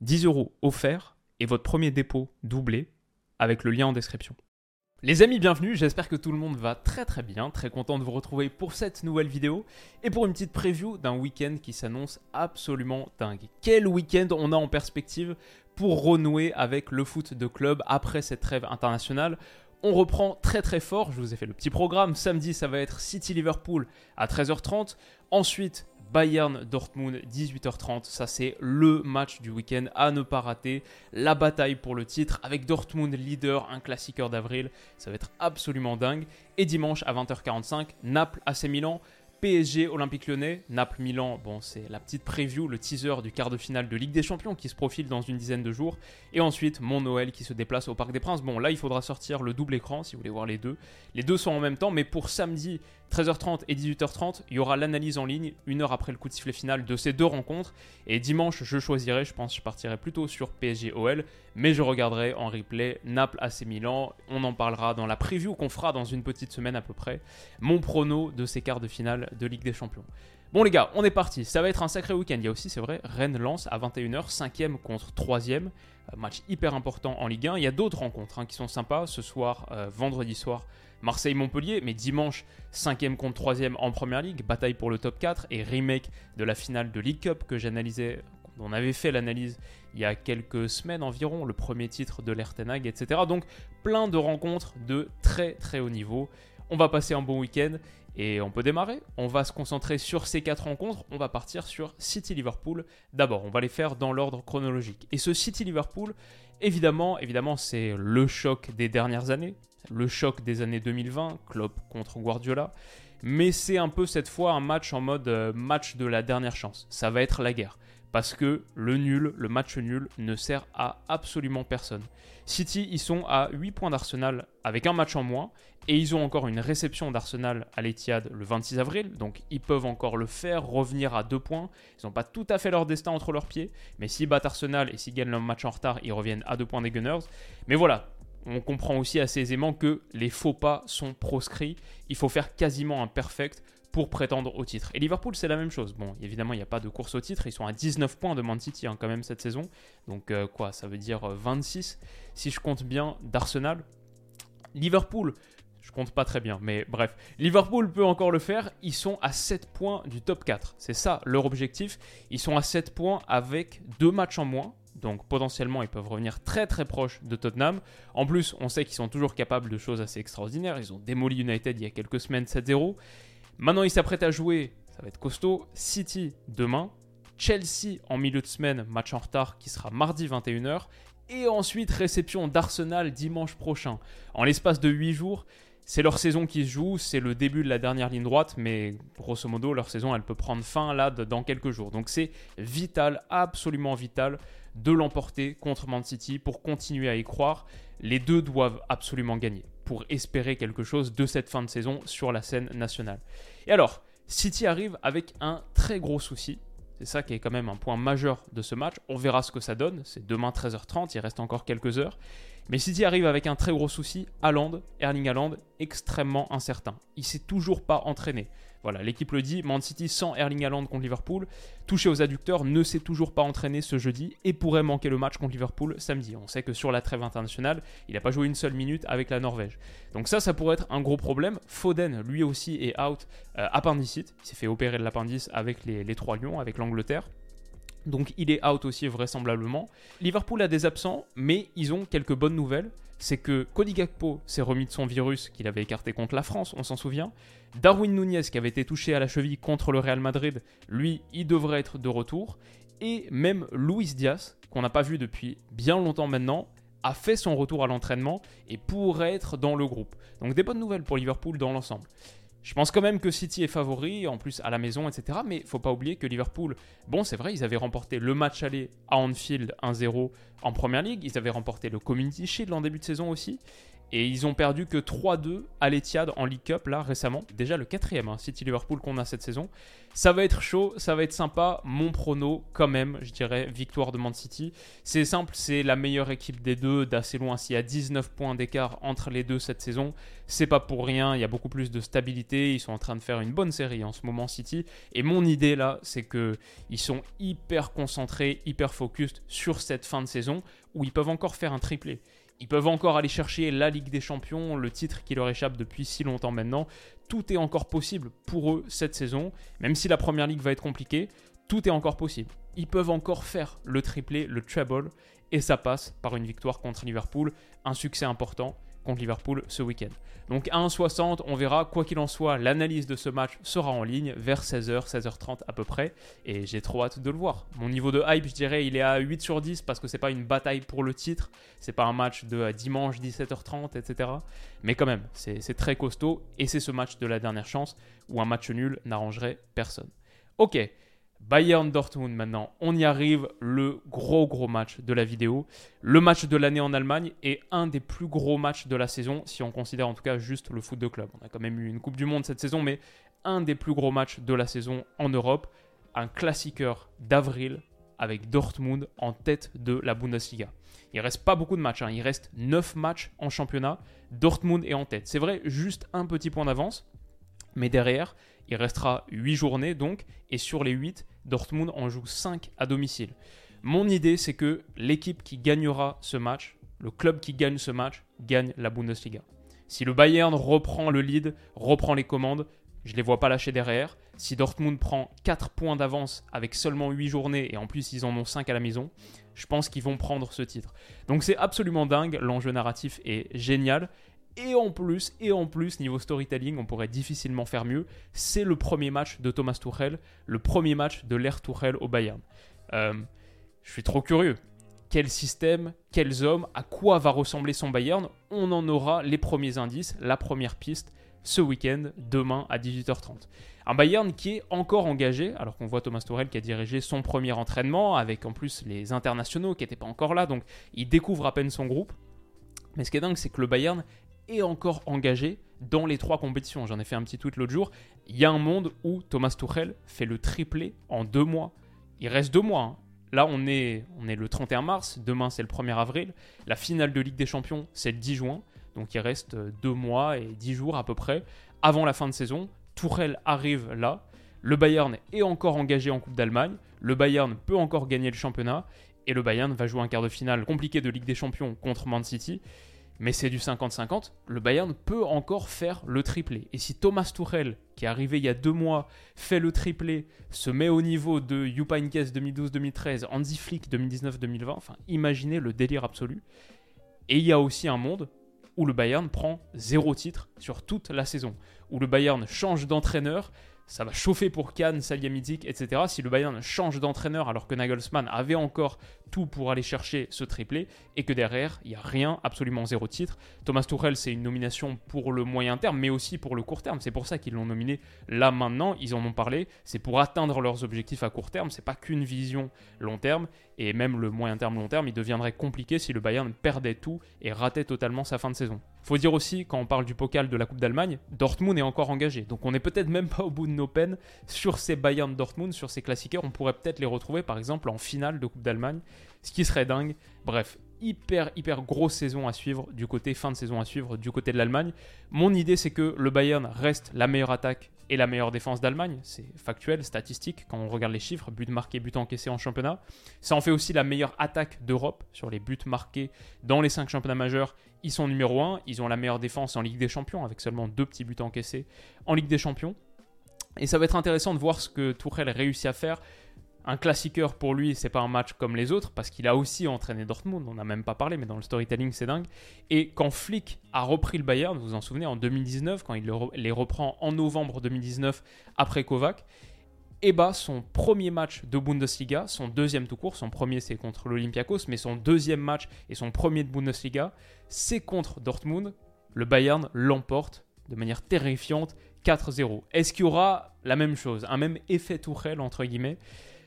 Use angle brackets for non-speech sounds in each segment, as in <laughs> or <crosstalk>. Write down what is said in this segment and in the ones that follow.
10 euros offerts et votre premier dépôt doublé avec le lien en description. Les amis, bienvenue, j'espère que tout le monde va très très bien, très content de vous retrouver pour cette nouvelle vidéo et pour une petite preview d'un week-end qui s'annonce absolument dingue. Quel week-end on a en perspective pour renouer avec le foot de club après cette trêve internationale? On reprend très très fort, je vous ai fait le petit programme, samedi ça va être City Liverpool à 13h30, ensuite Bayern Dortmund 18h30. Ça c'est le match du week-end à ne pas rater. La bataille pour le titre avec Dortmund leader, un classiqueur d'avril. Ça va être absolument dingue. Et dimanche à 20h45, Naples AC Milan. PSG Olympique Lyonnais, Naples-Milan, bon c'est la petite preview, le teaser du quart de finale de Ligue des Champions qui se profile dans une dizaine de jours. Et ensuite mon Noël qui se déplace au Parc des Princes. Bon là il faudra sortir le double écran si vous voulez voir les deux. Les deux sont en même temps, mais pour samedi 13h30 et 18h30, il y aura l'analyse en ligne, une heure après le coup de sifflet final de ces deux rencontres. Et dimanche, je choisirai, je pense, je partirai plutôt sur PSG OL, mais je regarderai en replay Naples AC Milan. On en parlera dans la preview qu'on fera dans une petite semaine à peu près. Mon prono de ces quarts de finale de Ligue des Champions. Bon les gars, on est parti. Ça va être un sacré week-end. Il y a aussi, c'est vrai, Rennes lance à 21h, 5e contre 3e. Euh, match hyper important en Ligue 1. Il y a d'autres rencontres hein, qui sont sympas. Ce soir, euh, vendredi soir, Marseille-Montpellier, mais dimanche, 5e contre 3e en Première Ligue, bataille pour le top 4 et remake de la finale de League Cup que j'analysais, on avait fait l'analyse il y a quelques semaines environ, le premier titre de l'Ertenag, etc. Donc plein de rencontres de très très haut niveau. On va passer un bon week-end et on peut démarrer. On va se concentrer sur ces quatre rencontres. On va partir sur City-Liverpool. D'abord, on va les faire dans l'ordre chronologique. Et ce City-Liverpool, évidemment, évidemment, c'est le choc des dernières années le choc des années 2020, Klopp contre Guardiola. Mais c'est un peu cette fois un match en mode euh, match de la dernière chance. Ça va être la guerre. Parce que le nul, le match nul, ne sert à absolument personne. City, ils sont à 8 points d'Arsenal avec un match en moins. Et ils ont encore une réception d'Arsenal à l'Etihad le 26 avril. Donc ils peuvent encore le faire, revenir à 2 points. Ils n'ont pas tout à fait leur destin entre leurs pieds. Mais s'ils battent Arsenal et s'ils gagnent leur match en retard, ils reviennent à 2 points des Gunners. Mais voilà, on comprend aussi assez aisément que les faux pas sont proscrits. Il faut faire quasiment un perfect pour prétendre au titre. Et Liverpool, c'est la même chose. Bon, évidemment, il n'y a pas de course au titre. Ils sont à 19 points de Man City hein, quand même cette saison. Donc euh, quoi, ça veut dire 26 euh, si je compte bien d'Arsenal. Liverpool, je compte pas très bien, mais bref. Liverpool peut encore le faire. Ils sont à 7 points du top 4. C'est ça leur objectif. Ils sont à 7 points avec deux matchs en moins. Donc potentiellement, ils peuvent revenir très très proches de Tottenham. En plus, on sait qu'ils sont toujours capables de choses assez extraordinaires. Ils ont démoli United il y a quelques semaines 7-0. Maintenant, ils s'apprêtent à jouer, ça va être costaud, City demain, Chelsea en milieu de semaine, match en retard qui sera mardi 21h. Et ensuite, réception d'Arsenal dimanche prochain. En l'espace de 8 jours, c'est leur saison qui se joue, c'est le début de la dernière ligne droite, mais grosso modo, leur saison, elle peut prendre fin là dans quelques jours. Donc c'est vital, absolument vital de l'emporter contre Man City pour continuer à y croire. Les deux doivent absolument gagner pour espérer quelque chose de cette fin de saison sur la scène nationale. Et alors, City arrive avec un très gros souci. C'est ça qui est quand même un point majeur de ce match. On verra ce que ça donne. C'est demain 13h30, il reste encore quelques heures. Mais City arrive avec un très gros souci. Haaland, Erling Haaland, extrêmement incertain. Il s'est toujours pas entraîné. Voilà, l'équipe le dit, Man City sans Erling Haaland contre Liverpool, touché aux adducteurs, ne s'est toujours pas entraîné ce jeudi et pourrait manquer le match contre Liverpool samedi. On sait que sur la trêve internationale, il n'a pas joué une seule minute avec la Norvège. Donc ça, ça pourrait être un gros problème. Foden, lui aussi, est out euh, appendicite. Il s'est fait opérer de l'appendice avec les, les trois lions, avec l'Angleterre. Donc il est out aussi vraisemblablement. Liverpool a des absents, mais ils ont quelques bonnes nouvelles c'est que Cody Gakpo s'est remis de son virus qu'il avait écarté contre la France, on s'en souvient. Darwin Nunez, qui avait été touché à la cheville contre le Real Madrid, lui, il devrait être de retour. Et même Luis Diaz, qu'on n'a pas vu depuis bien longtemps maintenant, a fait son retour à l'entraînement et pourrait être dans le groupe. Donc des bonnes nouvelles pour Liverpool dans l'ensemble. Je pense quand même que City est favori, en plus à la maison, etc. Mais il faut pas oublier que Liverpool, bon, c'est vrai, ils avaient remporté le match aller à Anfield 1-0 en Première Ligue, ils avaient remporté le Community Shield en début de saison aussi. Et ils ont perdu que 3-2 à l'Etihad en League Cup, là, récemment. Déjà le quatrième, hein, City-Liverpool qu'on a cette saison. Ça va être chaud, ça va être sympa. Mon prono, quand même, je dirais, victoire de Man City. C'est simple, c'est la meilleure équipe des deux, d'assez loin. S'il y a 19 points d'écart entre les deux cette saison, c'est pas pour rien. Il y a beaucoup plus de stabilité. Ils sont en train de faire une bonne série en ce moment, City. Et mon idée, là, c'est que ils sont hyper concentrés, hyper focus sur cette fin de saison où ils peuvent encore faire un triplé. Ils peuvent encore aller chercher la Ligue des Champions, le titre qui leur échappe depuis si longtemps maintenant. Tout est encore possible pour eux cette saison. Même si la Première Ligue va être compliquée, tout est encore possible. Ils peuvent encore faire le triplé, le treble, et ça passe par une victoire contre Liverpool, un succès important contre Liverpool ce week-end. Donc à 1,60, on verra, quoi qu'il en soit, l'analyse de ce match sera en ligne vers 16h, 16h30 à peu près, et j'ai trop hâte de le voir. Mon niveau de hype, je dirais, il est à 8 sur 10 parce que c'est pas une bataille pour le titre, c'est pas un match de euh, dimanche 17h30, etc. Mais quand même, c'est très costaud, et c'est ce match de la dernière chance où un match nul n'arrangerait personne. Ok, Bayern Dortmund maintenant, on y arrive, le gros gros match de la vidéo. Le match de l'année en Allemagne est un des plus gros matchs de la saison, si on considère en tout cas juste le foot de club. On a quand même eu une Coupe du Monde cette saison, mais un des plus gros matchs de la saison en Europe. Un classiqueur d'avril avec Dortmund en tête de la Bundesliga. Il reste pas beaucoup de matchs, hein. il reste 9 matchs en championnat. Dortmund est en tête. C'est vrai, juste un petit point d'avance, mais derrière, il restera 8 journées donc, et sur les 8, Dortmund en joue 5 à domicile. Mon idée, c'est que l'équipe qui gagnera ce match, le club qui gagne ce match, gagne la Bundesliga. Si le Bayern reprend le lead, reprend les commandes, je ne les vois pas lâcher derrière. Si Dortmund prend 4 points d'avance avec seulement 8 journées et en plus ils en ont 5 à la maison, je pense qu'ils vont prendre ce titre. Donc c'est absolument dingue, l'enjeu narratif est génial. Et en plus, et en plus, niveau storytelling, on pourrait difficilement faire mieux. C'est le premier match de Thomas Tuchel, le premier match de l'ère Tuchel au Bayern. Euh, je suis trop curieux. Quel système, quels hommes, à quoi va ressembler son Bayern? On en aura les premiers indices, la première piste ce week-end, demain à 18h30. Un Bayern qui est encore engagé, alors qu'on voit Thomas Tuchel qui a dirigé son premier entraînement, avec en plus les internationaux qui n'étaient pas encore là, donc il découvre à peine son groupe. Mais ce qui est dingue, c'est que le Bayern est encore engagé dans les trois compétitions. J'en ai fait un petit tweet l'autre jour. Il y a un monde où Thomas Tuchel fait le triplé en deux mois. Il reste deux mois. Hein. Là, on est, on est le 31 mars. Demain, c'est le 1er avril. La finale de Ligue des Champions, c'est le 10 juin. Donc, il reste deux mois et dix jours à peu près avant la fin de saison. Tuchel arrive là. Le Bayern est encore engagé en Coupe d'Allemagne. Le Bayern peut encore gagner le championnat. Et le Bayern va jouer un quart de finale compliqué de Ligue des Champions contre Man City mais c'est du 50-50, le Bayern peut encore faire le triplé. Et si Thomas Tuchel, qui est arrivé il y a deux mois, fait le triplé, se met au niveau de Jupp Heynckes 2012-2013, Hansi Flick 2019-2020, enfin imaginez le délire absolu. Et il y a aussi un monde où le Bayern prend zéro titre sur toute la saison, où le Bayern change d'entraîneur, ça va chauffer pour Cannes, Salihamidzic, etc. Si le Bayern change d'entraîneur alors que Nagelsmann avait encore tout pour aller chercher ce triplé et que derrière, il n'y a rien, absolument zéro titre. Thomas Tuchel, c'est une nomination pour le moyen terme, mais aussi pour le court terme. C'est pour ça qu'ils l'ont nominé là maintenant, ils en ont parlé. C'est pour atteindre leurs objectifs à court terme, c'est pas qu'une vision long terme. Et même le moyen terme, long terme, il deviendrait compliqué si le Bayern perdait tout et ratait totalement sa fin de saison. Faut dire aussi, quand on parle du pokal de la Coupe d'Allemagne, Dortmund est encore engagé. Donc on n'est peut-être même pas au bout de nos peines sur ces Bayern Dortmund, sur ces classiqueurs. On pourrait peut-être les retrouver par exemple en finale de Coupe d'Allemagne, ce qui serait dingue. Bref, hyper hyper grosse saison à suivre du côté fin de saison à suivre du côté de l'Allemagne. Mon idée c'est que le Bayern reste la meilleure attaque et la meilleure défense d'Allemagne, c'est factuel, statistique quand on regarde les chiffres, buts marqués, buts encaissés en championnat. Ça en fait aussi la meilleure attaque d'Europe sur les buts marqués dans les 5 championnats majeurs. Ils sont numéro 1, ils ont la meilleure défense en Ligue des Champions avec seulement deux petits buts encaissés en Ligue des Champions. Et ça va être intéressant de voir ce que Tourelle réussit à faire un classiqueur pour lui, c'est pas un match comme les autres parce qu'il a aussi entraîné Dortmund. On n'a même pas parlé, mais dans le storytelling, c'est dingue. Et quand Flick a repris le Bayern, vous vous en souvenez, en 2019, quand il les reprend en novembre 2019 après Kovac, et eh bah son premier match de Bundesliga, son deuxième tout court, son premier c'est contre l'Olympiakos, mais son deuxième match et son premier de Bundesliga, c'est contre Dortmund. Le Bayern l'emporte de manière terrifiante 4-0. Est-ce qu'il y aura la même chose, un même effet Tourelle entre guillemets?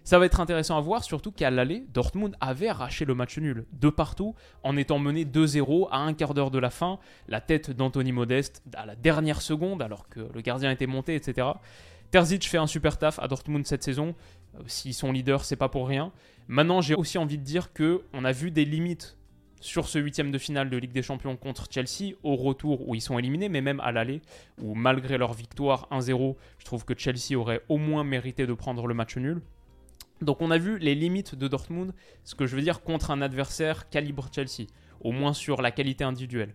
Ça va être intéressant à voir, surtout qu'à l'aller, Dortmund avait arraché le match nul de partout en étant mené 2-0 à un quart d'heure de la fin, la tête d'Anthony Modeste à la dernière seconde alors que le gardien était monté, etc. Terzic fait un super taf à Dortmund cette saison. Euh, s'ils sont leaders, c'est pas pour rien. Maintenant, j'ai aussi envie de dire que on a vu des limites sur ce huitième de finale de Ligue des Champions contre Chelsea, au retour où ils sont éliminés, mais même à l'aller, où malgré leur victoire 1-0, je trouve que Chelsea aurait au moins mérité de prendre le match nul. Donc on a vu les limites de Dortmund, ce que je veux dire contre un adversaire calibre Chelsea, au moins sur la qualité individuelle.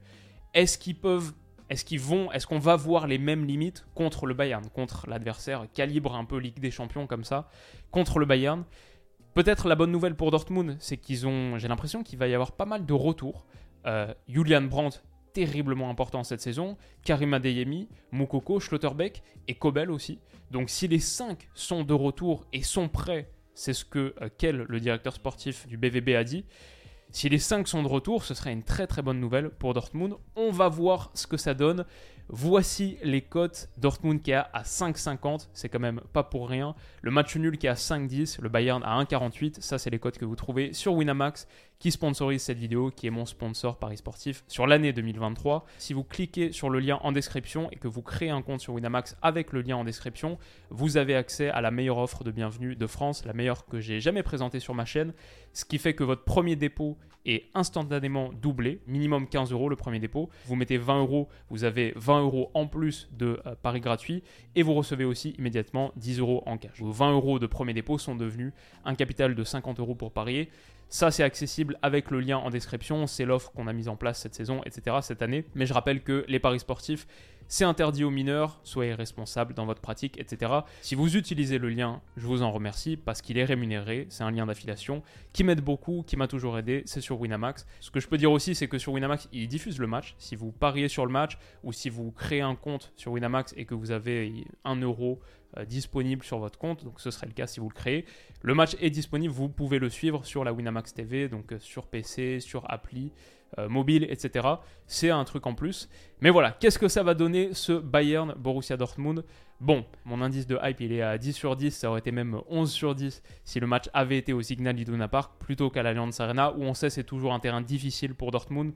Est-ce qu'ils peuvent, est-ce qu'ils vont, est-ce qu'on va voir les mêmes limites contre le Bayern, contre l'adversaire calibre un peu Ligue des Champions comme ça, contre le Bayern? Peut-être la bonne nouvelle pour Dortmund, c'est qu'ils ont, j'ai l'impression qu'il va y avoir pas mal de retours. Euh, Julian Brandt, terriblement important cette saison, Karim Adeyemi, Moukoko, Schlotterbeck et Kobel aussi. Donc si les 5 sont de retour et sont prêts c'est ce que euh, le directeur sportif du BVB, a dit. Si les 5 sont de retour, ce serait une très très bonne nouvelle pour Dortmund. On va voir ce que ça donne. Voici les cotes. Dortmund qui est à 5,50, c'est quand même pas pour rien. Le match nul qui est à 5,10, le Bayern à 1,48. Ça, c'est les cotes que vous trouvez sur Winamax qui sponsorise cette vidéo, qui est mon sponsor Paris Sportif sur l'année 2023. Si vous cliquez sur le lien en description et que vous créez un compte sur Winamax avec le lien en description, vous avez accès à la meilleure offre de bienvenue de France, la meilleure que j'ai jamais présentée sur ma chaîne, ce qui fait que votre premier dépôt est instantanément doublé, minimum 15 euros le premier dépôt. Vous mettez 20 euros, vous avez 20 euros en plus de euh, paris gratuit et vous recevez aussi immédiatement 10 euros en cash. Vos 20 euros de premier dépôt sont devenus un capital de 50 euros pour parier. Ça, c'est accessible avec le lien en description. C'est l'offre qu'on a mise en place cette saison, etc., cette année. Mais je rappelle que les paris sportifs, c'est interdit aux mineurs, soyez responsables dans votre pratique, etc. Si vous utilisez le lien, je vous en remercie parce qu'il est rémunéré, c'est un lien d'affiliation qui m'aide beaucoup, qui m'a toujours aidé, c'est sur Winamax. Ce que je peux dire aussi, c'est que sur Winamax, ils diffusent le match. Si vous pariez sur le match ou si vous créez un compte sur Winamax et que vous avez 1 euro euh, disponible sur votre compte, donc ce serait le cas si vous le créez. Le match est disponible, vous pouvez le suivre sur la Winamax TV, donc euh, sur PC, sur appli, euh, mobile, etc. C'est un truc en plus. Mais voilà, qu'est-ce que ça va donner ce Bayern Borussia Dortmund? Bon, mon indice de hype il est à 10 sur 10, ça aurait été même 11 sur 10 si le match avait été au Signal Iduna Park plutôt qu'à l'Allianz Arena où on sait c'est toujours un terrain difficile pour Dortmund.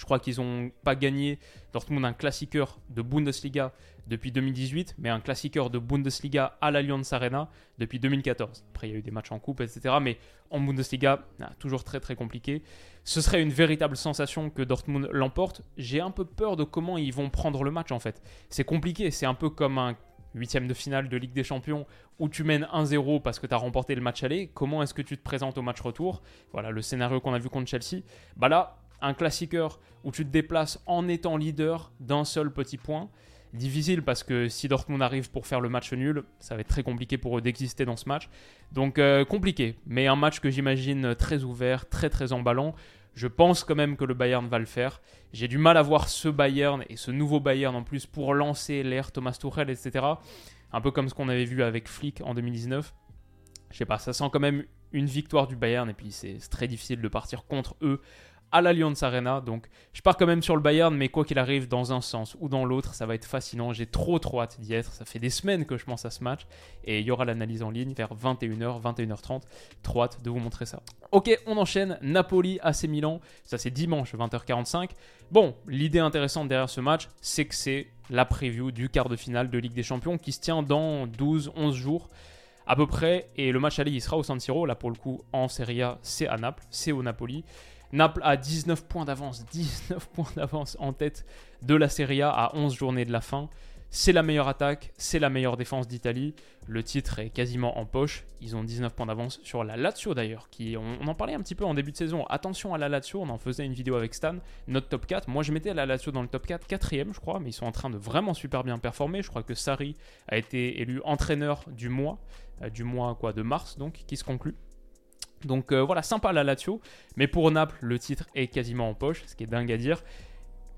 Je crois qu'ils n'ont pas gagné Dortmund un classiqueur de Bundesliga depuis 2018, mais un classiqueur de Bundesliga à l'Allianz Arena depuis 2014. Après, il y a eu des matchs en coupe, etc. Mais en Bundesliga, toujours très très compliqué. Ce serait une véritable sensation que Dortmund l'emporte. J'ai un peu peur de comment ils vont prendre le match en fait. C'est compliqué, c'est un peu comme un huitième de finale de Ligue des Champions où tu mènes 1-0 parce que tu as remporté le match aller, comment est-ce que tu te présentes au match retour? Voilà le scénario qu'on a vu contre Chelsea. Bah là, un classiqueur où tu te déplaces en étant leader d'un seul petit point. Difficile parce que si Dortmund arrive pour faire le match nul, ça va être très compliqué pour eux d'exister dans ce match. Donc euh, compliqué, mais un match que j'imagine très ouvert, très très emballant. Je pense quand même que le Bayern va le faire. J'ai du mal à voir ce Bayern et ce nouveau Bayern en plus pour lancer l'ère Thomas Tuchel, etc. Un peu comme ce qu'on avait vu avec Flick en 2019. Je sais pas, ça sent quand même une victoire du Bayern et puis c'est très difficile de partir contre eux à l'Allianz Arena. Donc je pars quand même sur le Bayern, mais quoi qu'il arrive, dans un sens ou dans l'autre, ça va être fascinant. J'ai trop trop hâte d'y être. Ça fait des semaines que je pense à ce match. Et il y aura l'analyse en ligne vers 21h, 21h30. Trop hâte de vous montrer ça. Ok, on enchaîne. Napoli, AC Milan. Ça c'est dimanche, 20h45. Bon, l'idée intéressante derrière ce match, c'est que c'est la preview du quart de finale de Ligue des Champions qui se tient dans 12-11 jours à peu près. Et le match aller, il sera au San Siro. Là, pour le coup, en Serie A, c'est à Naples, c'est au Napoli. Naples a 19 points d'avance, 19 <laughs> points d'avance en tête de la Serie A à 11 journées de la fin. C'est la meilleure attaque, c'est la meilleure défense d'Italie. Le titre est quasiment en poche. Ils ont 19 points d'avance sur la Lazio d'ailleurs. Qui, on, en parlait un petit peu en début de saison. Attention à la Lazio, on en faisait une vidéo avec Stan. Notre top 4. Moi je mettais la Lazio dans le top 4, quatrième je crois. Mais ils sont en train de vraiment super bien performer. Je crois que Sari a été élu entraîneur du mois. Euh, du mois quoi, de mars donc, qui se conclut. Donc euh, voilà, sympa la Lazio. Mais pour Naples, le titre est quasiment en poche, ce qui est dingue à dire.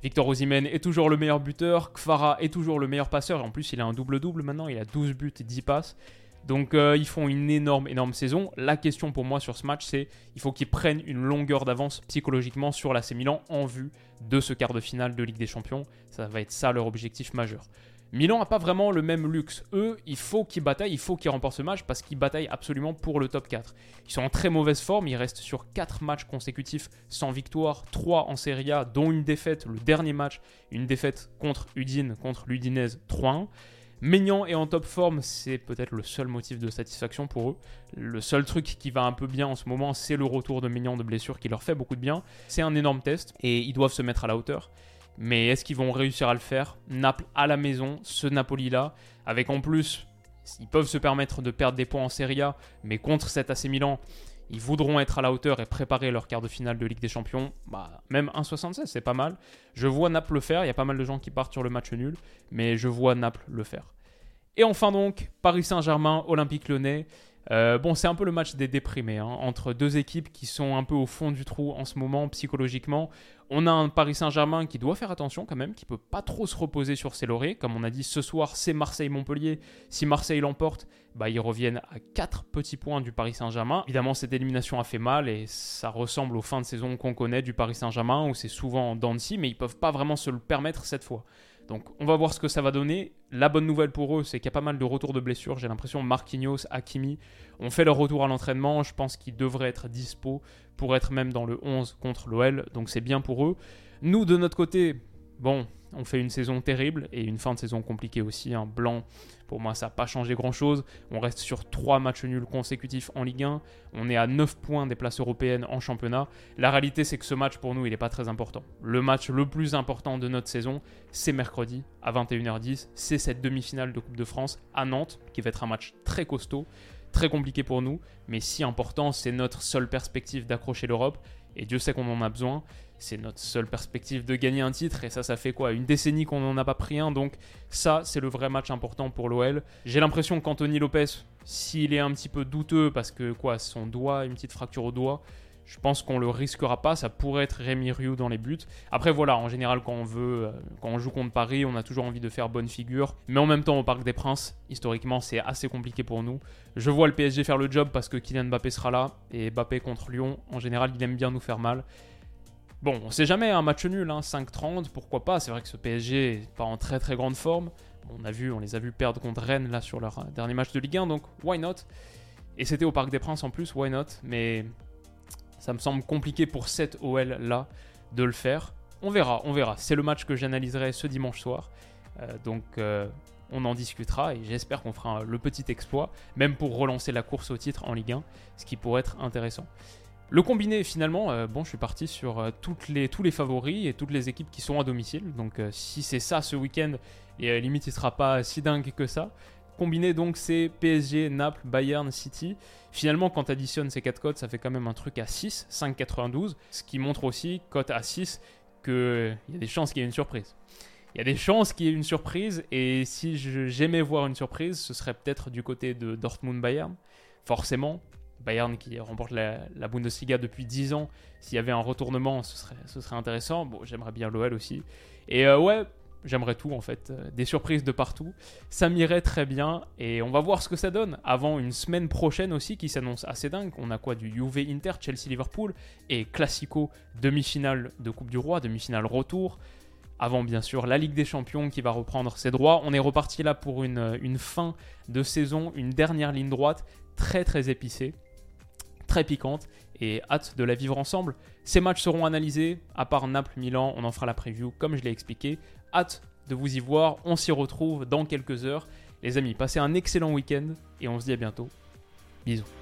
Victor Osimhen est toujours le meilleur buteur, Kfara est toujours le meilleur passeur, en plus il a un double-double maintenant, il a 12 buts et 10 passes. Donc euh, ils font une énorme, énorme saison. La question pour moi sur ce match, c'est il faut qu'ils prennent une longueur d'avance psychologiquement sur l'AC Milan en vue de ce quart de finale de Ligue des Champions. Ça va être ça leur objectif majeur. Milan n'a pas vraiment le même luxe. Eux, il faut qu'ils bataillent, il faut qu'ils remportent ce match parce qu'ils bataillent absolument pour le top 4. Ils sont en très mauvaise forme, ils restent sur 4 matchs consécutifs sans victoire, 3 en Serie A, dont une défaite, le dernier match, une défaite contre Udine, contre l'Udinese 3-1. Maignan est en top forme, c'est peut-être le seul motif de satisfaction pour eux. Le seul truc qui va un peu bien en ce moment, c'est le retour de Maignan de blessure qui leur fait beaucoup de bien. C'est un énorme test et ils doivent se mettre à la hauteur. Mais est-ce qu'ils vont réussir à le faire? Naples à la maison, ce Napoli-là, avec en plus, ils peuvent se permettre de perdre des points en Serie A, mais contre cet AC Milan, ils voudront être à la hauteur et préparer leur quart de finale de Ligue des Champions. Bah, même 1,76, c'est pas mal. Je vois Naples le faire. Il y a pas mal de gens qui partent sur le match nul, mais je vois Naples le faire. Et enfin donc, Paris Saint-Germain, Olympique Lyonnais. Euh, bon, c'est un peu le match des déprimés, hein, entre deux équipes qui sont un peu au fond du trou en ce moment psychologiquement. On a un Paris Saint-Germain qui doit faire attention quand même, qui peut pas trop se reposer sur ses lauriers. Comme on a dit ce soir, c'est Marseille-Montpellier. Si Marseille l'emporte, bah, ils reviennent à 4 petits points du Paris Saint-Germain. Évidemment, cette élimination a fait mal et ça ressemble aux fins de saison qu'on connaît du Paris Saint-Germain où c'est souvent en dents mais ils peuvent pas vraiment se le permettre cette fois. Donc on va voir ce que ça va donner. La bonne nouvelle pour eux, c'est qu'il y a pas mal de retours de blessures. J'ai l'impression Marquinhos, Hakimi ont fait leur retour à l'entraînement. Je pense qu'ils devraient être dispo pour être même dans le 11 contre l'OL. Donc c'est bien pour eux. Nous, de notre côté, bon, on fait une saison terrible et une fin de saison compliquée aussi. Un blanc, pour moi, ça n'a pas changé grand-chose. On reste sur 3 matchs nuls consécutifs en Ligue 1. On est à 9 points des places européennes en championnat. La réalité, c'est que ce match, pour nous, il n'est pas très important. Le match le plus important de notre saison, c'est mercredi à 21h10. C'est cette demi-finale de Coupe de France à Nantes, qui va être un match très costaud, très compliqué pour nous, mais si important, c'est notre seule perspective d'accrocher l'Europe. Et Dieu sait qu'on en a besoin c'est notre seule perspective de gagner un titre. Et ça, ça fait quoi? Une décennie qu'on n'en a pas pris un. Donc ça, c'est le vrai match important pour l'OL. J'ai l'impression qu'Anthony Lopez, s'il est un petit peu douteux parce que quoi, son doigt, une petite fracture au doigt, je pense qu'on le risquera pas. Ça pourrait être Rémi Rioux dans les buts. Après, voilà, en général, quand on veut, euh, quand on joue contre Paris, on a toujours envie de faire bonne figure. Mais en même temps, au Parc des Princes, historiquement, c'est assez compliqué pour nous. Je vois le PSG faire le job parce que Kylian Mbappé sera là. Et Mbappé contre Lyon, en général, il aime bien nous faire mal. Bon, on sait jamais, un match nul, hein, 5-30, pourquoi pas? C'est vrai que ce PSG n'est pas en très très grande forme. On, a vu, on les a vus perdre contre Rennes là sur leur euh, dernier match de Ligue 1, donc why not? Et c'était au Parc des Princes en plus, why not? Mais ça me semble compliqué pour cette OL là de le faire. On verra, on verra. C'est le match que j'analyserai ce dimanche soir. Euh, donc euh, on en discutera et j'espère qu'on fera le petit exploit, même pour relancer la course au titre en Ligue 1, ce qui pourrait être intéressant. Le combiné, finalement, euh, bon, je suis parti sur les, tous les favoris et toutes les équipes qui sont à domicile. Donc, si c'est ça ce week-end, et limite, il sera pas si dingue que ça. Combiné, donc, c'est PSG, Naples, Bayern, City. Finalement, quand tu additionnes ces 4 cotes, ça fait quand même un truc à 6, 5,92. Ce qui montre aussi, cote à 6, qu'il y a des chances qu'il y ait une surprise. Il y a des chances qu'il y ait une surprise, et si j'aimais voir une surprise, ce serait peut-être du côté de Dortmund-Bayern. Forcément, Bayern qui remporte la, Bundesliga depuis 10 ans, s'il y avait un retournement, ce serait, ce serait intéressant. Bon, j'aimerais bien l'OL aussi. Et euh, ouais, j'aimerais tout en fait. Euh, des surprises de partout. Ça m'irait très bien. Et on va voir ce que ça donne avant une semaine prochaine aussi qui s'annonce assez dingue. On a quoi du Juve Inter, Chelsea Liverpool et Classico, demi-finale de Coupe du Roi, demi-finale retour. Avant bien sûr la Ligue des Champions qui va reprendre ses droits. On est reparti là pour une, une fin de saison, une dernière ligne droite très très épicée très piquante et hâte de la vivre ensemble. Ces matchs seront analysés, à part Naples-Milan, on en fera la preview comme je l'ai expliqué. Hâte de vous y voir, on s'y retrouve dans quelques heures. Les amis, passez un excellent week-end et on se dit à bientôt. Bisous.